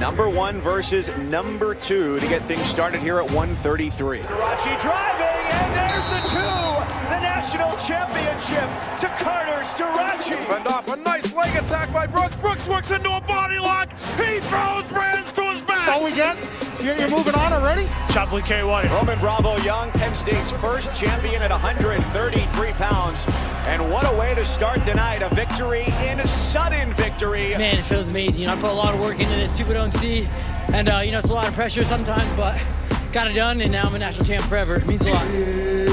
Number one versus number two to get things started here at 133. Starocci driving, and there's the two. The national championship to Carter Starocci. Fend off a nice leg attack by Brooks. Brooks works into a body lock. He throws Brands to his back. That's all we get? You're, you're moving on already? Chaplin K1. Roman Bravo Young, Penn State's first champion at 133 pounds. And what a way to start the night. A victory in a sudden victory. Man, it feels amazing. You know, I put a lot of work into this. People don't see. And, uh, you know, it's a lot of pressure sometimes, but got it done, and now I'm a national champ forever. It means a lot.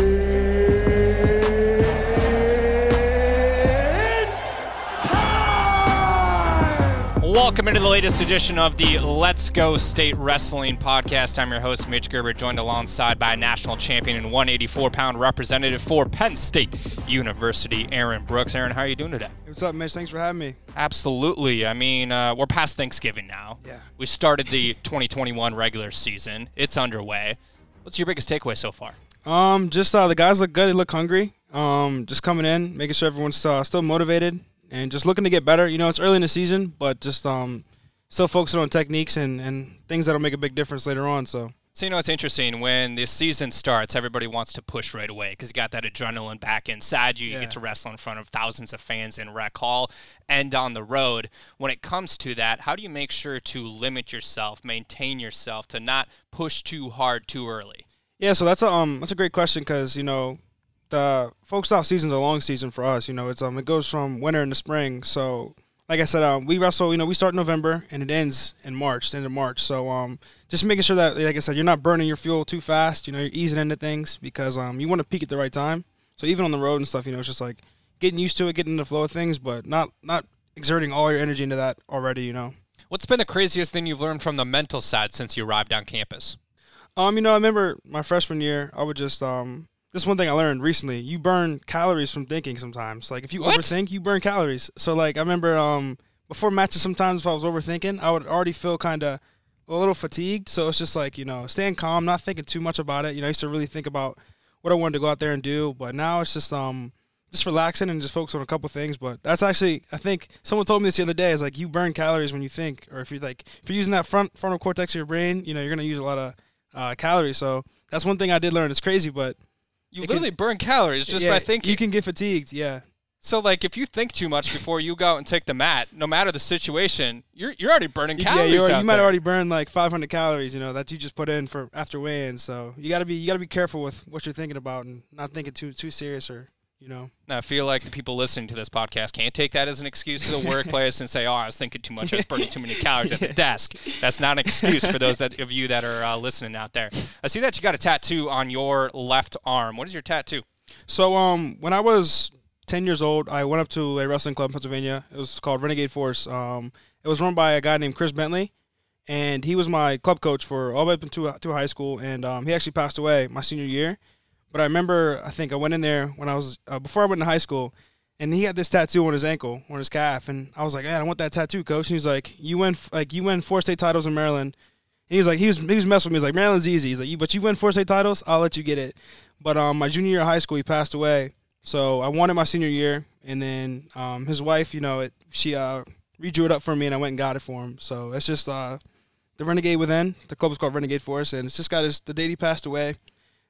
Welcome into the latest edition of the Let's Go State Wrestling podcast. I'm your host, Mitch Gerber, joined alongside by a national champion and 184 pound representative for Penn State University, Aaron Brooks. Aaron, how are you doing today? What's up, Mitch? Thanks for having me. Absolutely. I mean, uh, we're past Thanksgiving now. Yeah. We started the 2021 regular season, it's underway. What's your biggest takeaway so far? Um, just uh, the guys look good. They look hungry. Um, just coming in, making sure everyone's uh, still motivated and just looking to get better. You know, it's early in the season, but just um, still focusing on techniques and, and things that'll make a big difference later on. So. So you know it's interesting when the season starts, everybody wants to push right away because you got that adrenaline back inside you. You Yeah. get to wrestle in front of thousands of fans in Rec Hall and on the road. When it comes to that, how do you make sure to limit yourself, maintain yourself, to not push too hard too early? Yeah, so that's a um that's a great question because you know the folk style season's a long season for us. You know, it's um it goes from winter into spring. So like I said, um we wrestle. You know, we start in November and it ends in March, the end of March. So um just making sure that like I said, you're not burning your fuel too fast. You know, you're easing into things because um you want to peak at the right time. So even on the road and stuff, you know, it's just like getting used to it, getting in the flow of things, but not not exerting all your energy into that already. You know. What's been the craziest thing you've learned from the mental side since you arrived on campus? Um, you know, I remember my freshman year, I would just um this one thing I learned recently. You burn calories from thinking sometimes. Like if you What? overthink, you burn calories. So like I remember um before matches sometimes if I was overthinking, I would already feel kind of a little fatigued. So it's just like, you know, staying calm, not thinking too much about it. You know, I used to really think about what I wanted to go out there and do, but now it's just um just relaxing and just focus on a couple things. But that's actually, I think someone told me this the other day. Is like you burn calories when you think, or if you're like if you're using that front frontal cortex of your brain, you know, you're gonna use a lot of uh, calories. So that's one thing I did learn. It's crazy, but You It can- literally burn calories just yeah, by thinking. you can get fatigued. Yeah, so like if you think too much before you go out and take the mat, no matter the situation, you're you're already burning calories yeah. You, out already, you might there. already burn like 500 calories. You know that you just put in for after weigh-in. So you gotta be you gotta be careful with what you're thinking about and not thinking too too serious or you know. Now, I feel like the people listening to this podcast can't take that as an excuse to the workplace and say, "Oh, I was thinking too much. I was burning too many calories at the desk." That's not an excuse for those that, of you that are uh, listening out there. I see that you got a tattoo on your left arm. What is your tattoo? So um, when I was 10 years old, I went up to a wrestling club in Pennsylvania. It was called Renegade Force. Um, it was run by a guy named Chris Bentley, and he was my club coach for all the way up into to high school. And um, he actually passed away my senior year. But I remember, I think I went in there when I was uh, before I went to high school, and he had this tattoo on his ankle, on his calf, and I was like, man, I want that tattoo, coach. And he's like, you win, like you win four state titles in Maryland. And he was like, he was he was messing with me. He's like, Maryland's easy. He's like, but you win four state titles, I'll let you get it. But um, my junior year of high school, he passed away. So I it my senior year, and then um, his wife, you know, it, she uh, redrew it up for me, and I went and got it for him. So it's just uh, the Renegade Within. The club is called Renegade Force, and it's just got his the date he passed away,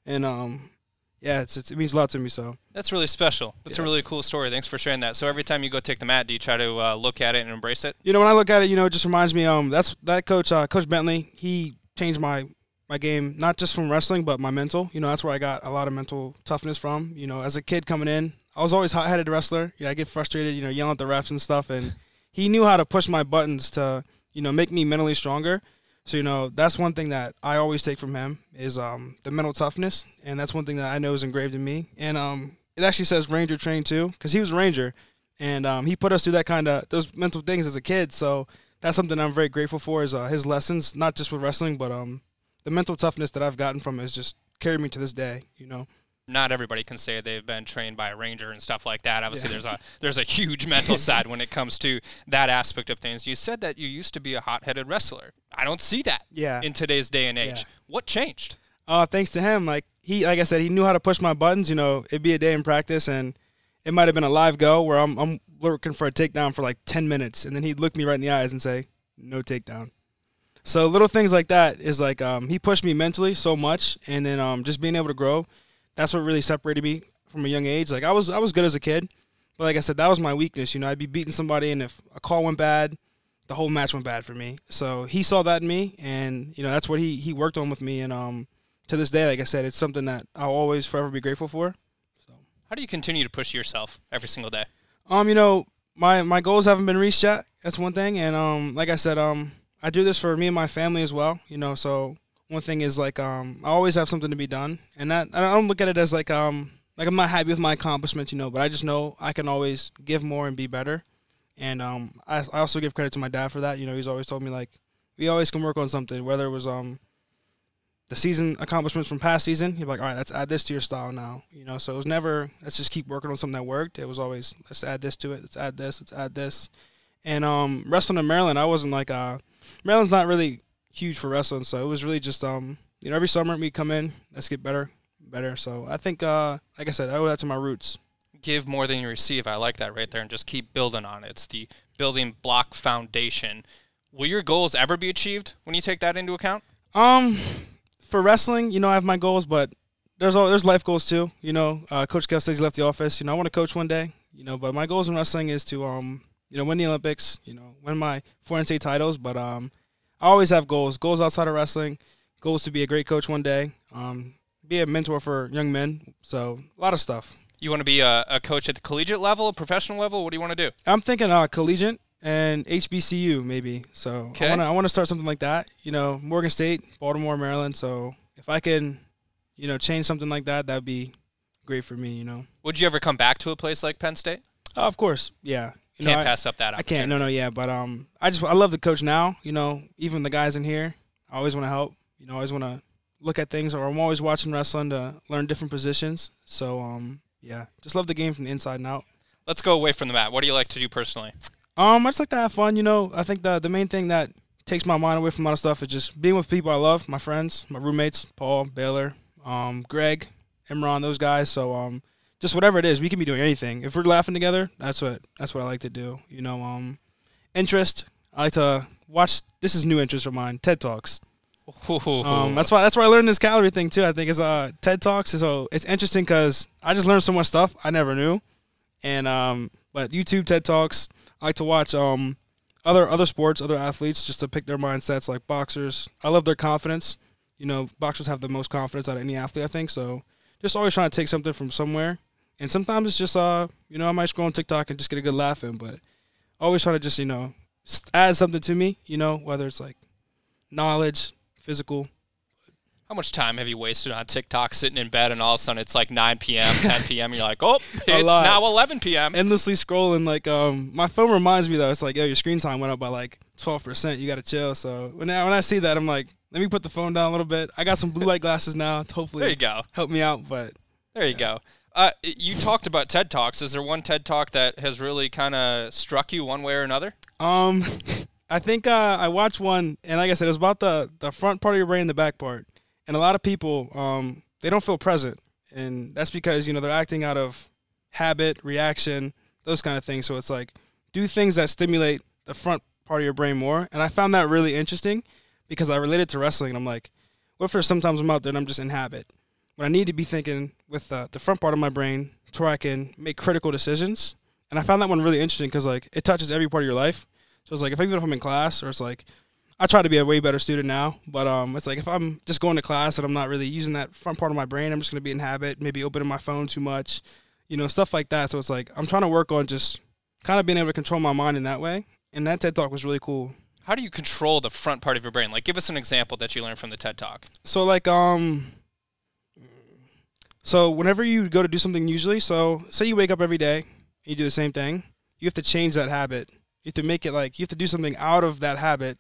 and um, yeah, it's, it's it means a lot to me. So That's really special. That's a really cool story. Thanks for sharing that. So every time you go take the mat, do you try to uh, look at it and embrace it? you know, when I look at it, you know, it just reminds me. Um, that's that coach, uh, Coach Bentley. He changed my my game, not just from wrestling, but my mental. You know, that's where I got a lot of mental toughness from. You know, as a kid coming in, I was always hot headed wrestler. Yeah, I get frustrated, you know, yelling at the refs and stuff. And he knew how to push my buttons to, you know, make me mentally stronger. So you know, that's one thing that I always take from him is um, the mental toughness, and that's one thing that I know is engraved in me. And um, it actually says Ranger Train too, because he was a Ranger, and um, he put us through that kind of those mental things as a kid. So that's something I'm very grateful for is uh, his lessons, not just with wrestling, but um, the mental toughness that I've gotten from has just carried me to this day. You know. Not everybody can say they've been trained by a ranger and stuff like that. Obviously, Yeah. there's a there's a huge mental side when it comes to that aspect of things. You said that you used to be a hot-headed wrestler. I don't see that Yeah. in today's day and age. Yeah. What changed? Uh, thanks to him, like he, like I said, he knew how to push my buttons. You know, it'd be a day in practice, and it might have been a live go where I'm, I'm looking for a takedown for like ten minutes, and then he'd look me right in the eyes and say, "No takedown." So little things like that is like um, he pushed me mentally so much, and then um, just being able to grow. That's what really separated me from a young age. Like I was I was good as a kid, but like I said, that was my weakness. You know, I'd be beating somebody, and if a call went bad, the whole match went bad for me. So he saw that in me, and you know that's what he he worked on with me. And um, to this day, like I said, it's something that I'll always forever be grateful for. So How do you continue to push yourself every single day? Um, you know, my my goals haven't been reached yet. That's one thing, and um, like I said, um, I do this for me and my family as well. You know, so one thing is like um, I always have something to be done, and that I don't look at it as like um, like I'm not happy with my accomplishments, you know, but I just know I can always give more and be better. And um, I, I also give credit to my dad for that. You know, he's always told me like we always can work on something, whether it was um the season accomplishments from past season. He'd be like, all right, let's add this to your style now. You know, so it was never let's just keep working on something that worked. It was always let's add this to it, let's add this, let's add this. And um, wrestling in Maryland, I wasn't like uh, Maryland's not really huge for wrestling, so it was really just um, you know, every summer we come in, let's get better, better. So I think, uh, like I said, I owe that to my roots. Give more than you receive. I like that right there, and just keep building on it. It's the building block foundation. Will your goals ever be achieved when you take that into account? Um, for wrestling, you know, I have my goals, but there's all there's life goals too. You know, uh, Coach Cael says he left the office. You know, I want to coach one day. You know, but my goals in wrestling is to um, you know, win the Olympics. You know, win my foreign state titles. But um, I always have goals. Goals outside of wrestling. Goals to be a great coach one day. Um, be a mentor for young men. So a lot of stuff. You want to be a, a coach at the collegiate level, professional level? What do you want to do? I'm thinking uh, collegiate and HBCU maybe. So Okay. I want to I want to start something like that. You know, Morgan State, Baltimore, Maryland. So if I can, you know, change something like that, that'd be great for me. You know. Would you ever come back to a place like Penn State? Uh, of course, yeah. You Can't know, I- pass up that I can't. No, no, yeah. But um, I just I love the coach now. You know, even the guys in here, I always want to help. You know, I always want to look at things, or I'm always watching wrestling to learn different positions. So um, yeah, just love the game from the inside and out. Let's go away from the mat. What do you like to do personally? Um, I just like to have fun. You know, I think the the main thing that takes my mind away from a lot of stuff is just being with people I love, my friends, my roommates, Paul, Baylor, um, Greg, Imran, those guys. So um, just whatever it is, we can be doing anything. If we're laughing together, that's what that's what I like to do. You know, um, interest. I like to watch. This is new interest of mine. TED Talks. Um, that's why that's why I learned this calorie thing too. I think is uh TED Talks. So it's interesting because I just learned so much stuff I never knew, and um, but YouTube TED Talks. I like to watch um other other sports, other athletes, just to pick their mindsets. Like boxers, I love their confidence. You know, boxers have the most confidence out of any athlete, I think. So just always trying to take something from somewhere. And sometimes it's just uh, you know, I might scroll on TikTok and just get a good laugh in, but always trying to just you know add something to me. You know, whether it's like knowledge, physical. How much time have you wasted on TikTok sitting in bed and all of a sudden it's like 9 p.m., 10 p.m. You're like, oh, it's now 11 p.m. endlessly scrolling. Like um, my phone reminds me though. It's like yo, your screen time went up by like twelve percent. You got to chill. So when I, when I see that, I'm like, let me put the phone down a little bit. I got some blue light glasses now. To hopefully, There you go. help me out. But There you go. Uh, you talked about TED Talks. Is there one TED Talk that has really kind of struck you one way or another? um, I think uh, I watched one, and like I said, it was about the the front part of your brain, and the back part, and a lot of people um they don't feel present, and that's because you know they're acting out of habit, reaction, those kind of things. So it's like do things that stimulate the front part of your brain more, and I found that really interesting because I related to wrestling. And I'm like, what if there's sometimes I'm out there and I'm just in habit, when I need to be thinking with uh, the front part of my brain to where I can make critical decisions. And I found that one really interesting because like it touches every part of your life. So it's like if even if I'm in class or it's like I try to be a way better student now, but um, it's like if I'm just going to class and I'm not really using that front part of my brain, I'm just gonna be in habit, maybe opening my phone too much, you know, stuff like that. So it's like I'm trying to work on just kind of being able to control my mind in that way. And that TED talk was really cool. How do you control the front part of your brain? Like, give us an example that you learned from the TED Talk. So like um so whenever you go to do something usually, so say you wake up every day, you do the same thing, you have to change that habit. You have to make it like you have to do something out of that habit.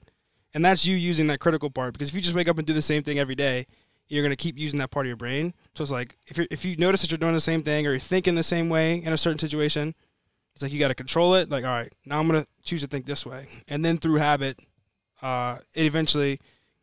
And that's you using that critical part because if you just wake up and do the same thing every day, you're going to keep using that part of your brain. So it's like if you if you notice that you're doing the same thing or you're thinking the same way in a certain situation, it's like you got to control it. Like, all right, now I'm going to choose to think this way. And then through habit, uh, it eventually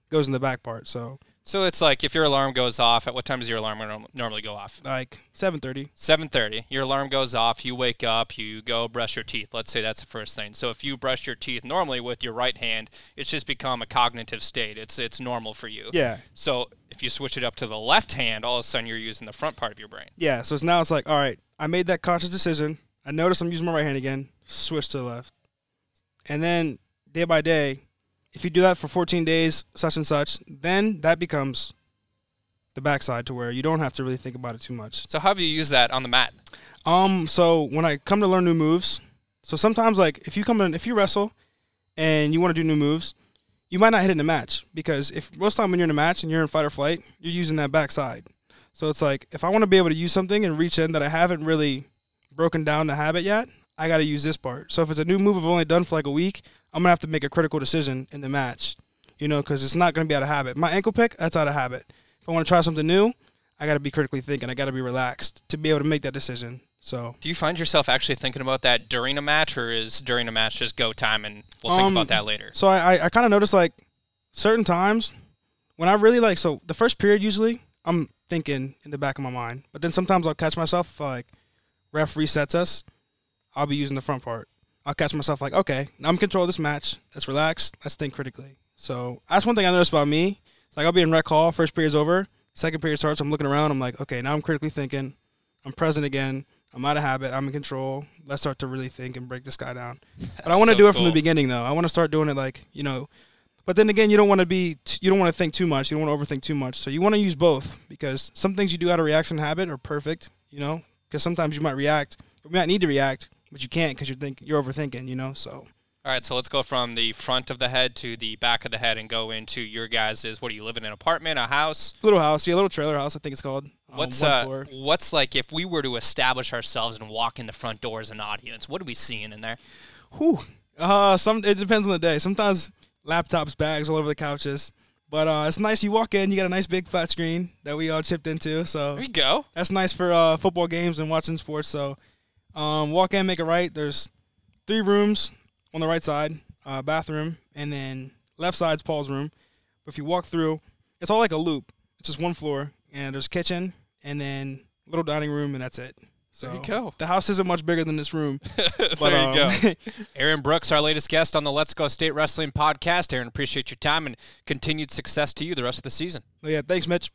goes in the back part. So So it's like if your alarm goes off, at what time does your alarm norm- normally go off? like 7:30. 7:30. Your alarm goes off, you wake up, you go brush your teeth. Let's say that's the first thing. So if you brush your teeth normally with your right hand, it's just become a cognitive state. It's it's normal for you. Yeah, So if you switch it up to the left hand, all of a sudden you're using the front part of your brain. yeah. So it's now it's like, all right, I made that conscious decision. I notice I'm using my right hand again. Switch to the left, and then day by day, if you do that for 14 days, such and such, then that becomes the backside to where you don't have to really think about it too much. So how have you used that on the mat? Um, so when I come to learn new moves, so sometimes like if you come in, if you wrestle and you want to do new moves, you might not hit it in a match because if most time when you're in a match and you're in fight or flight, you're using that backside. So it's like if I want to be able to use something and reach in that I haven't really broken down the habit yet, I got to use this part. So if it's a new move I've only done for like a week, I'm gonna have to make a critical decision in the match, you know, because it's not gonna be out of habit. My ankle pick, that's out of habit. If I want to try something new, I got to be critically thinking. I got to be relaxed to be able to make that decision. So Do you find yourself actually thinking about that during a match, or is during a match just go time and we'll think Um, about that later? So I, I, I kind of notice like certain times when I really like so the first period usually I'm thinking in the back of my mind, but then sometimes I'll catch myself like ref resets us, I'll be using the front part. I'll catch myself like okay, now I'm in control of this match. Let's relax. Let's think critically. So that's one thing I noticed about me. It's like I'll be in rec hall, first period's over, second period starts. I'm looking around. I'm like okay, now I'm critically thinking. I'm present again. I'm out of habit. I'm in control. Let's start to really think and break this guy down. But I want to so do it from the beginning though. I want to start doing it like you know. But then again, you don't want to be t- you don't want to think too much. You don't want to overthink too much. So you want to use both because some things you do out of reaction habit are perfect. You know, because sometimes you might react, or you might need to react, but you can't because you're think you're overthinking. You know, so All right, so let's go from the front of the head to the back of the head and go into your guys' what do you live in an apartment, a house? little house, yeah, little trailer house. I think it's called. um, What's uh, what's like if we were to establish ourselves and walk in the front door as an audience? What are we seeing in there? Whew. Uh, some it depends on the day. Sometimes laptops, bags all over the couches. But uh, it's nice. You walk in, you got a nice big flat screen that we all chipped into. So There you go. that's nice for uh, football games and watching sports. So um, walk in, make a right. There's three rooms on the right side, uh, bathroom, and then left side's Paul's room. But if you walk through, it's all like a loop. It's just one floor, and there's kitchen, and then little dining room, and that's it. So There you go. The house isn't much bigger than this room. but, there you um, go. Aaron Brooks, our latest guest on the Let's Go State Wrestling podcast. Aaron, appreciate your time and continued success to you the rest of the season. yeah, thanks, Mitch.